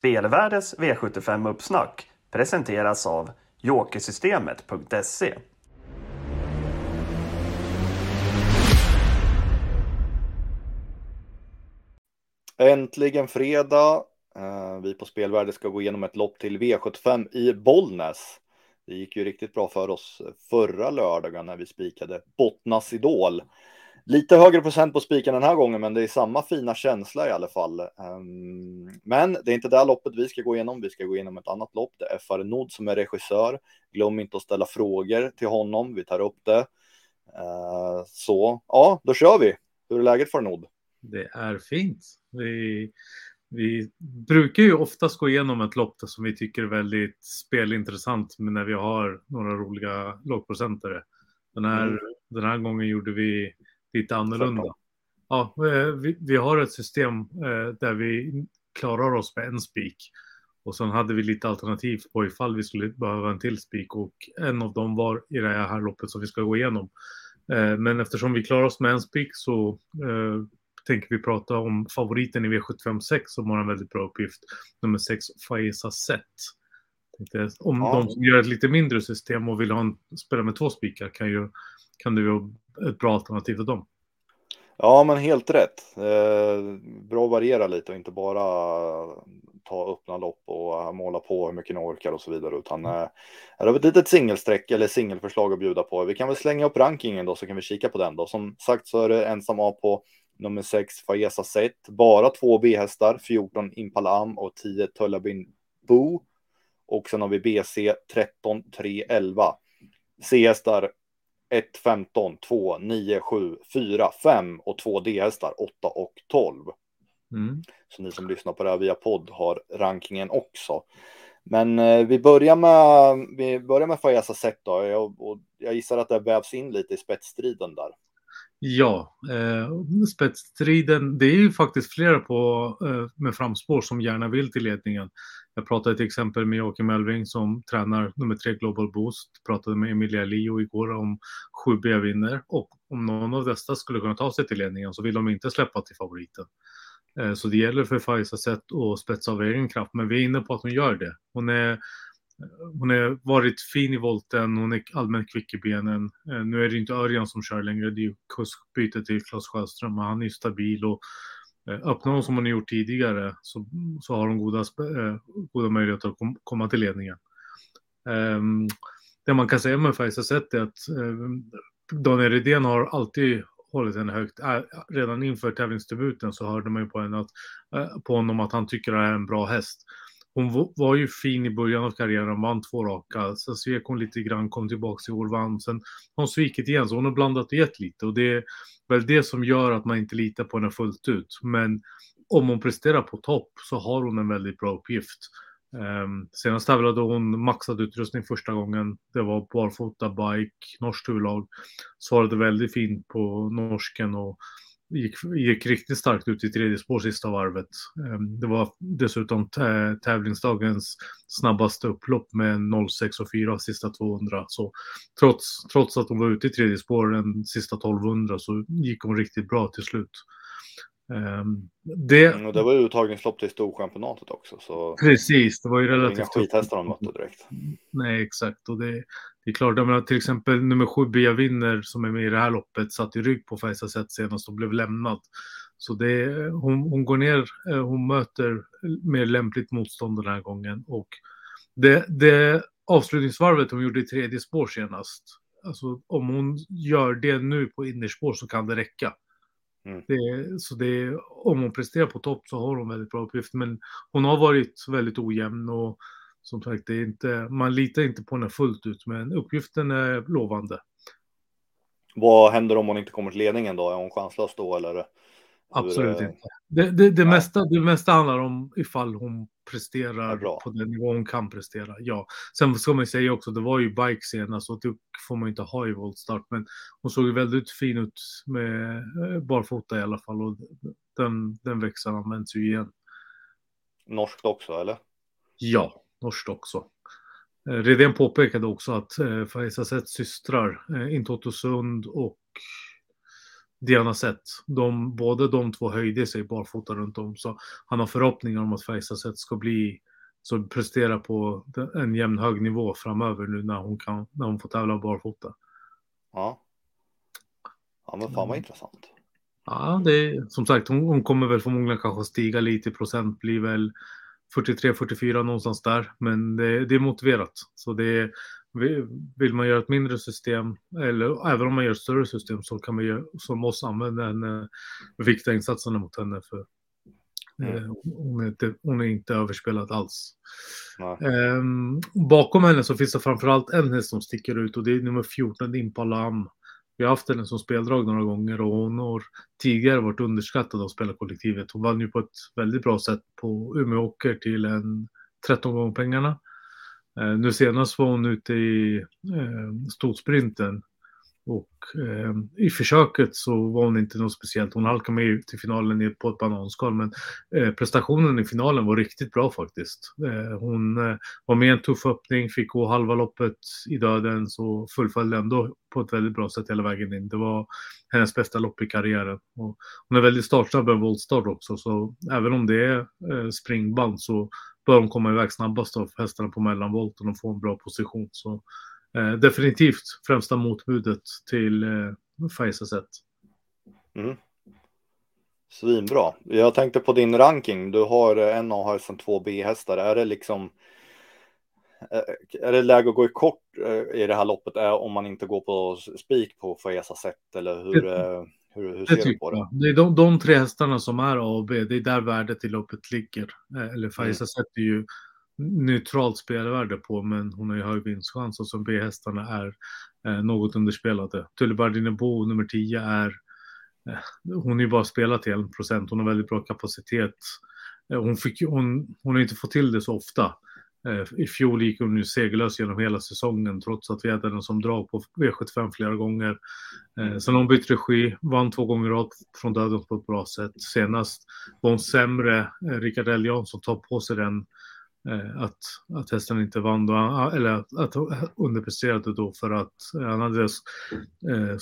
Spelvärdes V75-uppsnack presenteras av Jokersystemet.se. Äntligen fredag. Eh, vi på Spelvärde ska gå igenom ett lopp till V75 i Bollnäs. Det gick ju riktigt bra för oss förra lördagen när vi spikade Bottnas Idol. Lite högre procent på spiken den här gången, men det är samma fina känsla i alla fall. Ehm, men det är inte det loppet vi ska gå igenom. Vi ska gå igenom ett annat lopp. Det är Farenod som är regissör. Glöm inte att ställa frågor till honom. Vi tar upp det. Ehm, så ja, då kör vi. Hur är läget Farenod? Det är fint. Vi, vi brukar ju oftast gå igenom ett lopp som vi tycker är väldigt spelintressant, men när vi har några roliga lågprocentare. Den här, mm. den här gången gjorde vi lite annorlunda. Ja, eh, vi, vi har ett system eh, där vi klarar oss med en spik. Och sen hade vi lite alternativ på ifall vi skulle behöva en till spik och en av dem var i det här loppet som vi ska gå igenom. Eh, men eftersom vi klarar oss med en spik så tänker vi prata om favoriten i V756 som har en väldigt bra uppgift. Nummer 6, Faesa Set. Om ja. de som gör ett lite mindre system och vill ha en, spela med två spikar kan, ju, kan det vara ett bra alternativ för dem. Ja, men helt rätt. Eh, bra att variera lite och inte bara ta öppna lopp och måla på hur mycket ni orkar och så vidare. Utan eh, här har vi ett litet singelsträck eller singelförslag att bjuda på. Vi kan väl slänga upp rankingen då så kan vi kika på den då. Som sagt så är det ensam A på nummer 6 Fayesa Set. Bara två B-hästar, 14 Impalam och 10 Tullabin Boo. Och sen har vi BC 13, 3, 11. C-hästar 1, 15, 2, 9, 7, 4, 5 och 2 D-hästar 8 och 12. Mm. Så ni som lyssnar på det här via podd har rankingen också. Men eh, vi börjar med, vi börjar med Fayasa Set då. Jag, och jag gissar att det vävs in lite i spetsstriden där. Ja, eh, spetsstriden, det är ju faktiskt flera på, eh, med framspår som gärna vill till ledningen. Jag pratade till exempel med Joakim Elving som tränar nummer tre Global Boost. Pratade med Emilia Lio igår om sju B-vinner och om någon av dessa skulle kunna ta sig till ledningen så vill de inte släppa till favoriten. Eh, så det gäller för Faiza sätt att spetsa av egen kraft, men vi är inne på att hon gör det. Hon är hon har varit fin i volten, hon är allmänt kvick i benen. Eh, nu är det inte Örjan som kör längre, det är ju kuskbyte till Klas Sjöström, men han är ju stabil och Eh, öppnar hon som hon har gjort tidigare så, så har hon goda, eh, goda möjligheter att kom, komma till ledningen. Um, det man kan säga med Faiza Zet är att um, Daniel Redén har alltid hållit henne högt. Äh, redan inför tävlingsdebuten så hörde man ju på, henne att, äh, på honom att han tycker att det är en bra häst hon var ju fin i början av karriären, vann två raka. Sen svek hon lite grann, kom tillbaka i år, vann. Sen har hon svikit igen, så hon har blandat och gett lite. Och det är väl det som gör att man inte litar på henne fullt ut. Men om hon presterar på topp så har hon en väldigt bra uppgift. Um, senast tävlade hon maxad utrustning första gången. Det var barfota, bike, norskt huvudlag. Svarade väldigt fint på norsken och gick, gick riktigt starkt ut i tredje spår sista varvet. Ehm, det var dessutom tävlingsdagens snabbaste upplopp med 06 och 4 sista 200. Så trots, trots att hon var ute i tredje spår den sista 1200 så gick hon riktigt bra till slut. Um, det... Mm, och det var uttagningslopp till Storchampionatet också. Så... Precis, det var ju relativt... Inga skithästar de mötte direkt. Nej, exakt. Och det, det är klart, jag menar, till exempel nummer sju Bia Winner som är med i det här loppet satt i rygg på sätt senast och blev lämnad. Så det, hon, hon går ner, eh, hon möter mer lämpligt motstånd den här gången. Och det, det avslutningsvarvet hon gjorde i tredje spår senast, alltså om hon gör det nu på innerspår så kan det räcka. Mm. Det, så det, om hon presterar på topp så har hon väldigt bra uppgift. Men hon har varit väldigt ojämn och som sagt, det är inte, man litar inte på henne fullt ut. Men uppgiften är lovande. Vad händer om hon inte kommer till ledningen då? Är hon chanslös då eller? Absolut inte. Det, det, det, mesta, det mesta handlar om ifall hon presterar på den nivå hon kan prestera. Ja, sen ska man säga också, det var ju bike senast och det får man inte ha i voltstart, men hon såg ju väldigt fin ut med eh, barfota i alla fall och den, den växeln används ju igen. Norskt också eller? Ja, norskt också. Eh, Redén påpekade också att eh, Faiza Zets systrar, eh, Intotosund och Diana Sett. De, både de två höjde sig barfota runt om så han har förhoppningar om att Sett ska bli så prestera på en jämn hög nivå framöver nu när hon, kan, när hon får tävla barfota. Ja. Ja men fan vad mm. intressant. Ja, det är som sagt, hon, hon, kommer väl förmodligen kanske stiga lite i procent, blir väl 43-44 någonstans där, men det, det, är motiverat. Så det är, vill man göra ett mindre system, eller även om man gör ett större system, så kan man ju som oss använda en uh, viktiga insatserna mot henne. För uh, hon, är inte, hon är inte överspelad alls. Um, bakom henne så finns det framförallt en häst som sticker ut och det är nummer 14, Impala Am. Vi har haft henne som speldrag några gånger och hon har tidigare varit underskattad av spelarkollektivet. Hon vann ju på ett väldigt bra sätt på Umeå Åker till en 13 gånger pengarna. Eh, nu senast var hon ute i eh, storsprinten och eh, i försöket så var hon inte något speciellt. Hon halkade med till finalen på ett bananskal men eh, prestationen i finalen var riktigt bra faktiskt. Eh, hon eh, var med i en tuff öppning, fick gå halva loppet i döden så fullföljde ändå på ett väldigt bra sätt hela vägen in. Det var hennes bästa lopp i karriären. Och hon är väldigt startsnabb en voltstart också så även om det är eh, springband så bör hon komma iväg snabbast av hästarna på mellanvolten och få en bra position. Så eh, definitivt främsta motbudet till eh, Faiza mm. Svinbra. Jag tänkte på din ranking. Du har en A häst två B-hästar. Är det liksom eh, är det läge att gå i kort eh, i det här loppet om man inte går på spik på Faiza Zet eller hur? Hur, hur ser du på det? Det är de, de, tre hästarna som är A och B, det är där värdet i loppet ligger. Eh, eller Faiza mm. sätter ju neutralt spelvärde på, men hon har ju hög vinstchans och som B-hästarna är eh, något underspelade. Tullibardinebo nummer 10 är, eh, hon är ju bara spelat till 1 procent, hon har väldigt bra kapacitet. Eh, hon, fick, hon, hon har inte fått till det så ofta. Eh, I fjol gick hon ju segerlös genom hela säsongen trots att vi hade den som drag på V75 flera gånger. Eh, sen har hon bytt regi, vann två gånger rad från döden på ett bra sätt. Senast var hon sämre. Eh, Rickard L Jansson tar på sig den att, att hästen inte vann då, ah, eller att, underpresterade då för att han hade eh,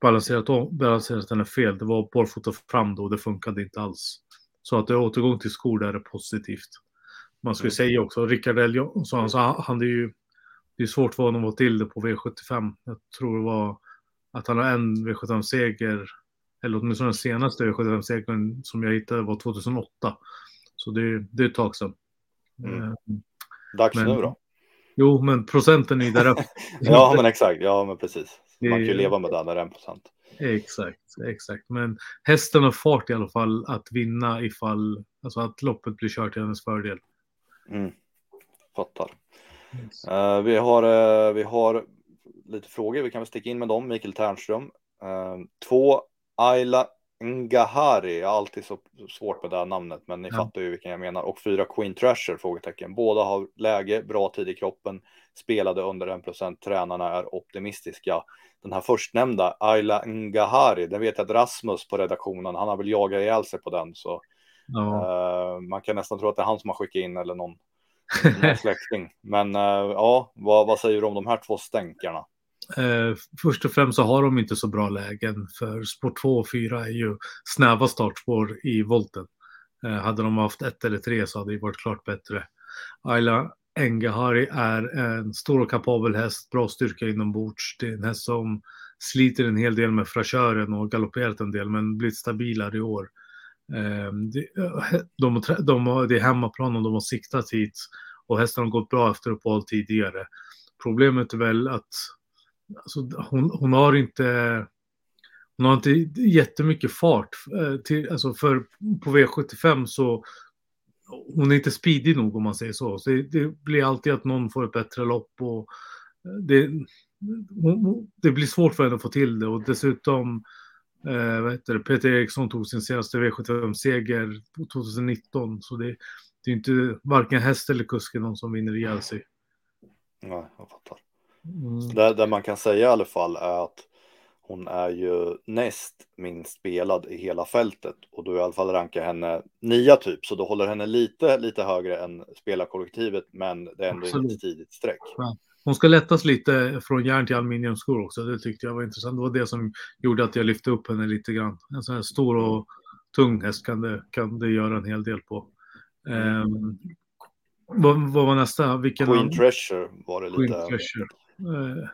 balanserat, balanserat henne fel. Det var barfota fram då det funkade inte alls. Så att det är återgång till skor där är positivt. Man skulle mm. säga också, Rickard L. Jonsson, så han det är ju det är svårt för honom att få till det på V75. Jag tror det var att han har en V75-seger, eller åtminstone den senaste V75-segern som jag hittade var 2008. Så det, det är ett tag sedan. Mm. Eh, Dags men, nu då. Jo, men procenten är där Ja, men exakt. Ja, men precis. Man kan ju leva med den där en procent. Exakt, exakt. Men hästen har fart i alla fall att vinna ifall, alltså att loppet blir kört till hennes fördel. Mm. Fattar. Yes. Uh, vi, har, uh, vi har lite frågor, vi kan väl sticka in med dem. Mikael Ternström. Uh, två, Ayla Ngahari, jag har alltid så svårt med det här namnet, men ni ja. fattar ju vilken jag menar. Och fyra Queen Trasher, frågetecken. Båda har läge, bra tid i kroppen, spelade under en procent, tränarna är optimistiska. Den här förstnämnda, Ayla Ngahari, den vet jag att Rasmus på redaktionen, han har väl jagat ihjäl sig på den, så Ja. Uh, man kan nästan tro att det är han som har skickat in eller någon, någon släkting. Men uh, ja, vad, vad, säger du om de här två stänkarna? Uh, först och främst så har de inte så bra lägen för spår 2 och 4 är ju snäva startspår i volten. hade de haft ett eller tre så hade det varit klart bättre. Ayla Engahari är en stor och kapabel häst, bra styrka inombords. Det är en häst som sliter en hel del med fräschören och galopperat en del men blivit stabilare i år. Ehm, de, de, de, det är hemmaplan och de har siktat hit och hästen har gått bra efter uppehåll tidigare. Problemet är väl att alltså, hon, hon, har inte hon har inte jättemycket fart. Eh, till, alltså för, på V75 så hon är inte speedig nog om man säger så. så det, det, blir alltid att någon får ett bättre lopp och eh, det, det blir svårt för henne att få till det och dessutom Eh, vad heter det? Peter Eriksson tog sin senaste V75-seger 2019. Så det, det är inte varken häst eller kusk någon som vinner ihjäl sig. Nej, jag fattar. Mm. Det, det man kan säga i alla fall är att hon är ju näst minst spelad i hela fältet och du i alla fall rankar henne nia typ, så du håller henne lite, lite högre än spelarkollektivet, men det är ändå Absolut. ett tidigt streck. Ja. Hon ska lättas lite från järn till aluminiumskor också. Det tyckte jag var intressant. Det var det som gjorde att jag lyfte upp henne lite grann. En sån här stor och tung häst kan det, kan det göra en hel del på. Um, vad, vad, var nästa? Vilken Queen Treasure var det lite. Queen Treasure. Uh,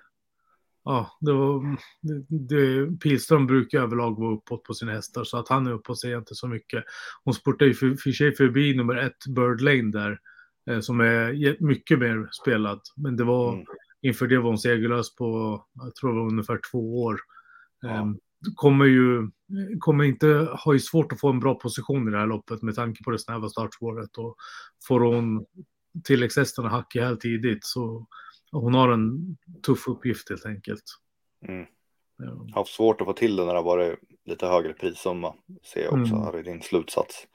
ja, det var, det, det, Pilström brukar överlag vara uppåt på sina hästar så att han är uppåt säger inte så mycket. Hon spurtar ju för, för sig förbi nummer ett Bird Lane där som är mycket mer spelad. Men det var mm. inför det var hon segerlös på, jag tror det var ungefär två år. Ja. Um, kommer ju kommer inte, har ju svårt att få en bra position i det här loppet med tanke på det snäva startspåret och får hon tilläggshästarna hack i här tidigt så hon har en tuff uppgift helt enkelt. Mm. Ja. Haft svårt att få till det när det har varit lite högre prissumma. Ser jag också mm. här i din slutsats.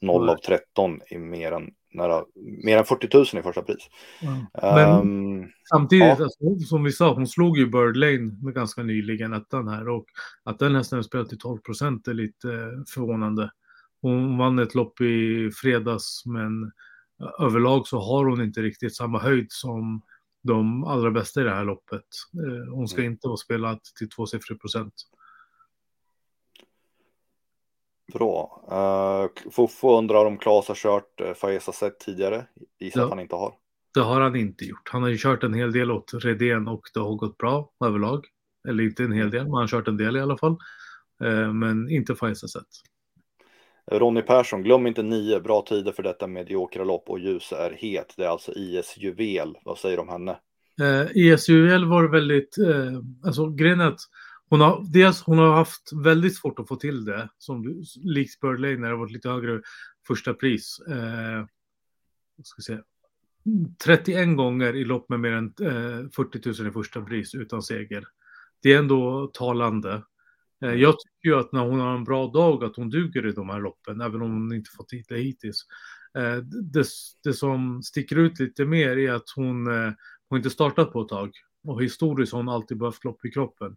0 av 13 i mer än, nära, mer än 40 000 i första pris. Ja. Men um, samtidigt, ja. alltså, som vi sa, hon slog ju Bird Lane ganska nyligen, ettan här. Och att den hästen spelat till 12 procent är lite förvånande. Hon vann ett lopp i fredags, men överlag så har hon inte riktigt samma höjd som de allra bästa i det här loppet. Eh, hon ska mm. inte vara spelad till tvåsiffrig procent. Bra. Uh, Fofo undrar om Claes har kört uh, Faiza Zet tidigare. Gissar ja. att han inte har. Det har han inte gjort. Han har ju kört en hel del åt Redén och det har gått bra överlag. Eller inte en hel del, men han har kört en del i alla fall. Uh, men inte Faiza Zet. Ronny Persson, glöm inte nio bra tider för detta mediokra lopp och ljus är het. Det är alltså IS Juvel. Vad säger du om henne? Eh, IS Juvel var väldigt, eh, alltså grejen är att hon har, dels, hon har haft väldigt svårt att få till det, som likt Burley när det varit lite högre första pris. Eh, ska säga, 31 gånger i lopp med mer än eh, 40 000 i första pris utan seger. Det är ändå talande. Eh, jag tycker ju att när hon har en bra dag att hon duger i de här loppen, även om hon inte fått hit det hittills. Eh, det, det som sticker ut lite mer är att hon, eh, hon inte startat på ett tag. Och historiskt har hon alltid behövt lopp i kroppen.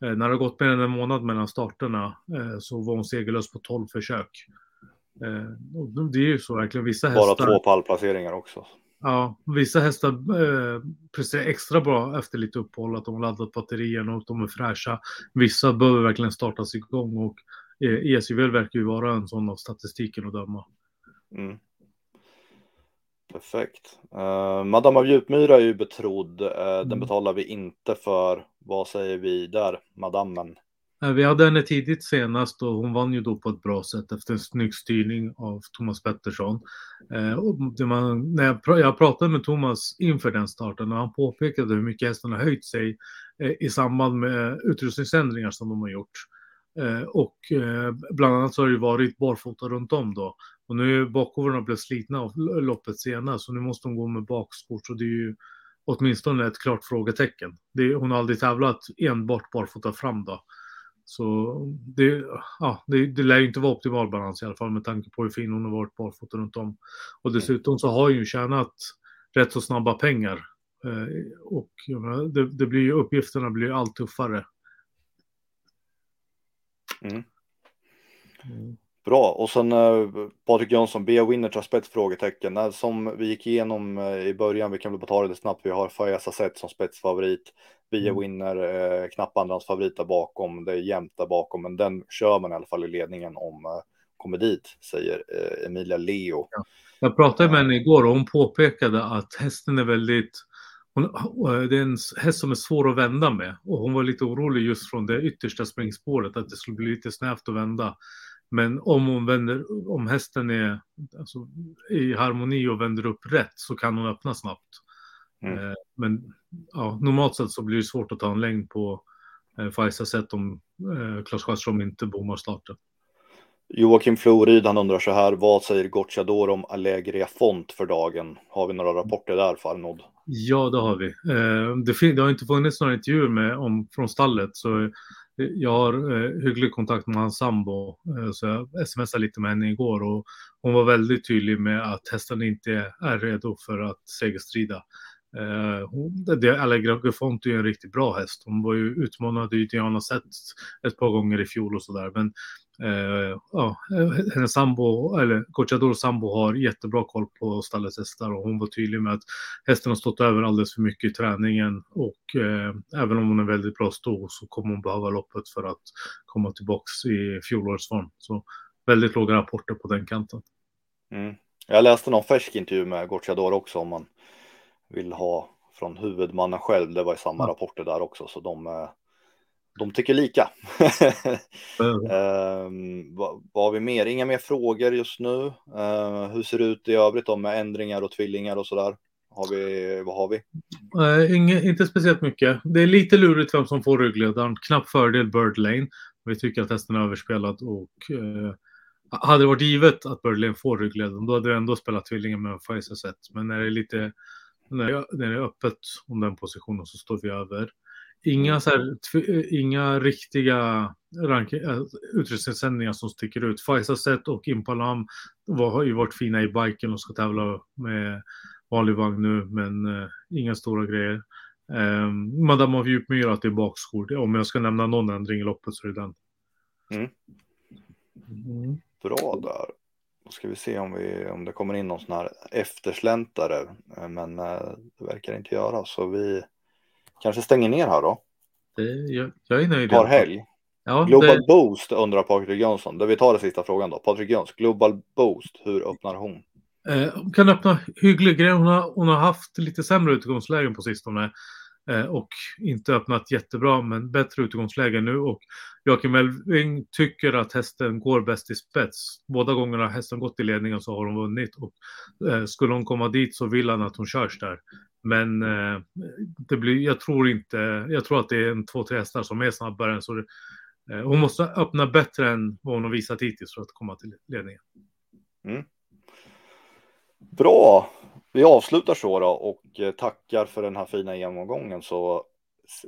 När det har gått mer än en månad mellan starterna så var hon segerlös på 12 försök. Det är ju så verkligen. Vissa hästar... Bara två pallplaceringar också. Ja, vissa hästar eh, presterar extra bra efter lite uppehåll, att de har laddat batterierna och de är fräscha. Vissa behöver verkligen startas igång och eh, ESUVL verkar ju vara en sån av statistiken att döma. Mm. Perfekt. Uh, Madame av Djupmyra är ju betrodd. Uh, mm. Den betalar vi inte för. Vad säger vi där, madammen? Eh, vi hade henne tidigt senast och hon vann ju då på ett bra sätt efter en snygg styrning av Thomas Pettersson. Eh, man, när jag, jag, pratade med Thomas inför den starten och han påpekade hur mycket hästen har höjt sig eh, i samband med utrustningsändringar som de har gjort. Eh, och eh, bland annat så har det varit barfota runt om då. Och nu är bakhovarna blivit slitna av loppet senast så nu måste de gå med bakskor så det är ju åtminstone ett klart frågetecken. Det, hon har aldrig tävlat enbart barfota fram då. Så det, ja, det, det lär ju inte vara optimal balans i alla fall med tanke på hur fin hon har varit barfota runt om. Och dessutom så har hon ju tjänat rätt så snabba pengar. Eh, och det, det blir uppgifterna blir allt tuffare. Mm. Mm. Bra, och sen uh, Patrik Jönsson, Bea Winner tar spets? Frågetecken. Uh, som vi gick igenom uh, i början, vi kan väl ta det snabbt, vi har Fayez Asset som spetsfavorit. Bea mm. Winner, uh, knappt andrahandsfavorit där bakom, det är jämnt där bakom, men den kör man i alla fall i ledningen om uh, kommer dit, säger Emilia Leo. Ja. Jag pratade med henne igår och hon påpekade att hästen är väldigt hon, det är en häst som är svår att vända med och hon var lite orolig just från det yttersta springspåret att det skulle bli lite snävt att vända. Men om hon vänder, om hästen är alltså, i harmoni och vänder upp rätt så kan hon öppna snabbt. Mm. Eh, men ja, normalt sett så blir det svårt att ta en längd på eh, Fajsa sätt om eh, Klas Sjöström inte bommar starten. Joakim Floryd, han undrar så här, vad säger Gocciador om Allegria Font för dagen? Har vi några rapporter där, Farnod? Ja, det har vi. Eh, det, det, har inte funnits några intervjuer med, om, från stallet, så jag har eh, hygglig kontakt med hans sambo, eh, så jag smsade lite med henne igår och hon var väldigt tydlig med att hästen inte är redo för att segerstrida. Eh, det, Allegra är ju en riktigt bra häst. Hon var ju utmanad i Diana sett ett par gånger i fjol och sådär. Men Eh, ja, hennes sambo, eller Gocciadors sambo har jättebra koll på stallets hästar och hon var tydlig med att hästen har stått över alldeles för mycket i träningen och eh, även om hon är väldigt bra stå så kommer hon behöva loppet för att komma tillbaks i fjolårets form. Så väldigt låga rapporter på den kanten. Mm. Jag läste någon färsk intervju med Gocciador också om man vill ha från huvudmannen själv. Det var i samma ja. rapporter där också, så de, eh, de tycker lika. mm. uh, vad, vad, har vi mer? Inga mer frågor just nu. Uh, hur ser det ut i övrigt då med ändringar och tvillingar och sådär? Har vi, vad har vi? Uh, inge, inte speciellt mycket. Det är lite lurigt vem som får ryggledaren. Knapp fördel Bird Lane. Vi tycker att hästen är överspelad och uh, hade det varit givet att Bird Lane får ryggledaren då hade det ändå spelat tvillingen med Pfizer set. Men när det är lite när det är öppet om den positionen så står vi över. Inga, mm. så här, inga riktiga äh, utrustningssändningar som sticker ut. Pfizer-set och Impalam var, har ju varit fina i biken och ska tävla med vanlig vagn nu, men uh, inga stora grejer. Um, Madame av Djupmyra till bakskor. Om jag ska nämna någon ändring i loppet så är det den. Mm. Mm. Bra där. Då ska vi se om, vi, om det kommer in någon sån här eftersläntare. Eh, men eh, det verkar inte göra så vi kanske stänger ner här då. Det, jag, jag är nöjd. Par helg. Ja, Global det... Boost undrar Patrik Jönsson. Där vi tar den sista frågan då. Patrik Jöns, Global Boost, hur öppnar hon? Eh, hon kan öppna hygglig grej. Hon har, hon har haft lite sämre utgångslägen på sistone. Eh, och inte öppnat jättebra, men bättre utgångsläge nu. Och Joakim Elving tycker att hästen går bäst i spets. Båda gångerna hästen gått i ledningen så har hon vunnit. Och eh, skulle hon komma dit så vill han att hon körs där. Men eh, det blir, jag tror inte, jag tror att det är en två, tre hästar som är snabbare än så. Det, eh, hon måste öppna bättre än vad hon har visat hittills för att komma till ledningen. Mm. Bra, vi avslutar så då och eh, tackar för den här fina genomgången så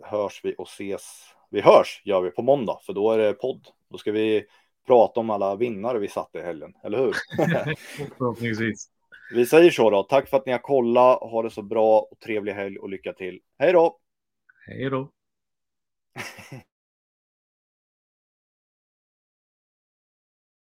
hörs vi och ses. Vi hörs gör vi på måndag för då är det podd. Då ska vi prata om alla vinnare vi satte i helgen, eller hur? Förhoppningsvis. Vi säger så då. Tack för att ni har kollat. Ha det så bra och trevlig helg och lycka till. Hej då! Hej då!